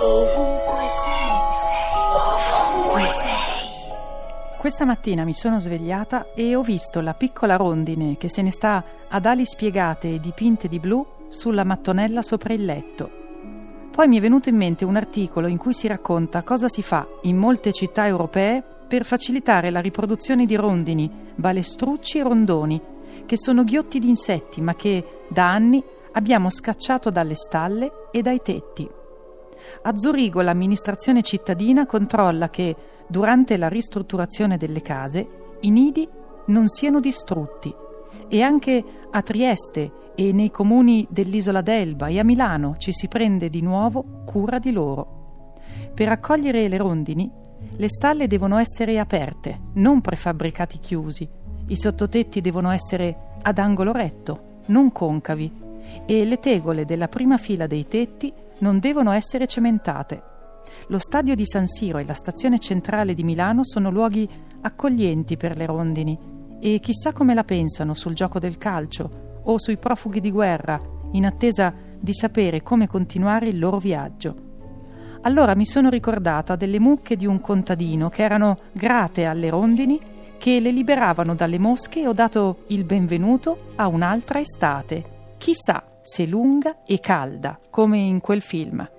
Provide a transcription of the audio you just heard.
Ovunque sei, ovunque sei. Questa mattina mi sono svegliata e ho visto la piccola rondine che se ne sta ad ali spiegate e dipinte di blu sulla mattonella sopra il letto. Poi mi è venuto in mente un articolo in cui si racconta cosa si fa in molte città europee per facilitare la riproduzione di rondini, balestrucci e rondoni, che sono ghiotti di insetti ma che da anni abbiamo scacciato dalle stalle e dai tetti. A Zurigo l'amministrazione cittadina controlla che, durante la ristrutturazione delle case, i nidi non siano distrutti e anche a Trieste e nei comuni dell'isola d'Elba e a Milano ci si prende di nuovo cura di loro. Per accogliere le rondini, le stalle devono essere aperte, non prefabbricati chiusi. I sottotetti devono essere ad angolo retto, non concavi, e le tegole della prima fila dei tetti non devono essere cementate. Lo stadio di San Siro e la stazione centrale di Milano sono luoghi accoglienti per le rondini e chissà come la pensano sul gioco del calcio o sui profughi di guerra, in attesa di sapere come continuare il loro viaggio. Allora mi sono ricordata delle mucche di un contadino che erano grate alle rondini che le liberavano dalle mosche e ho dato il benvenuto a un'altra estate. Chissà se lunga e calda, come in quel film.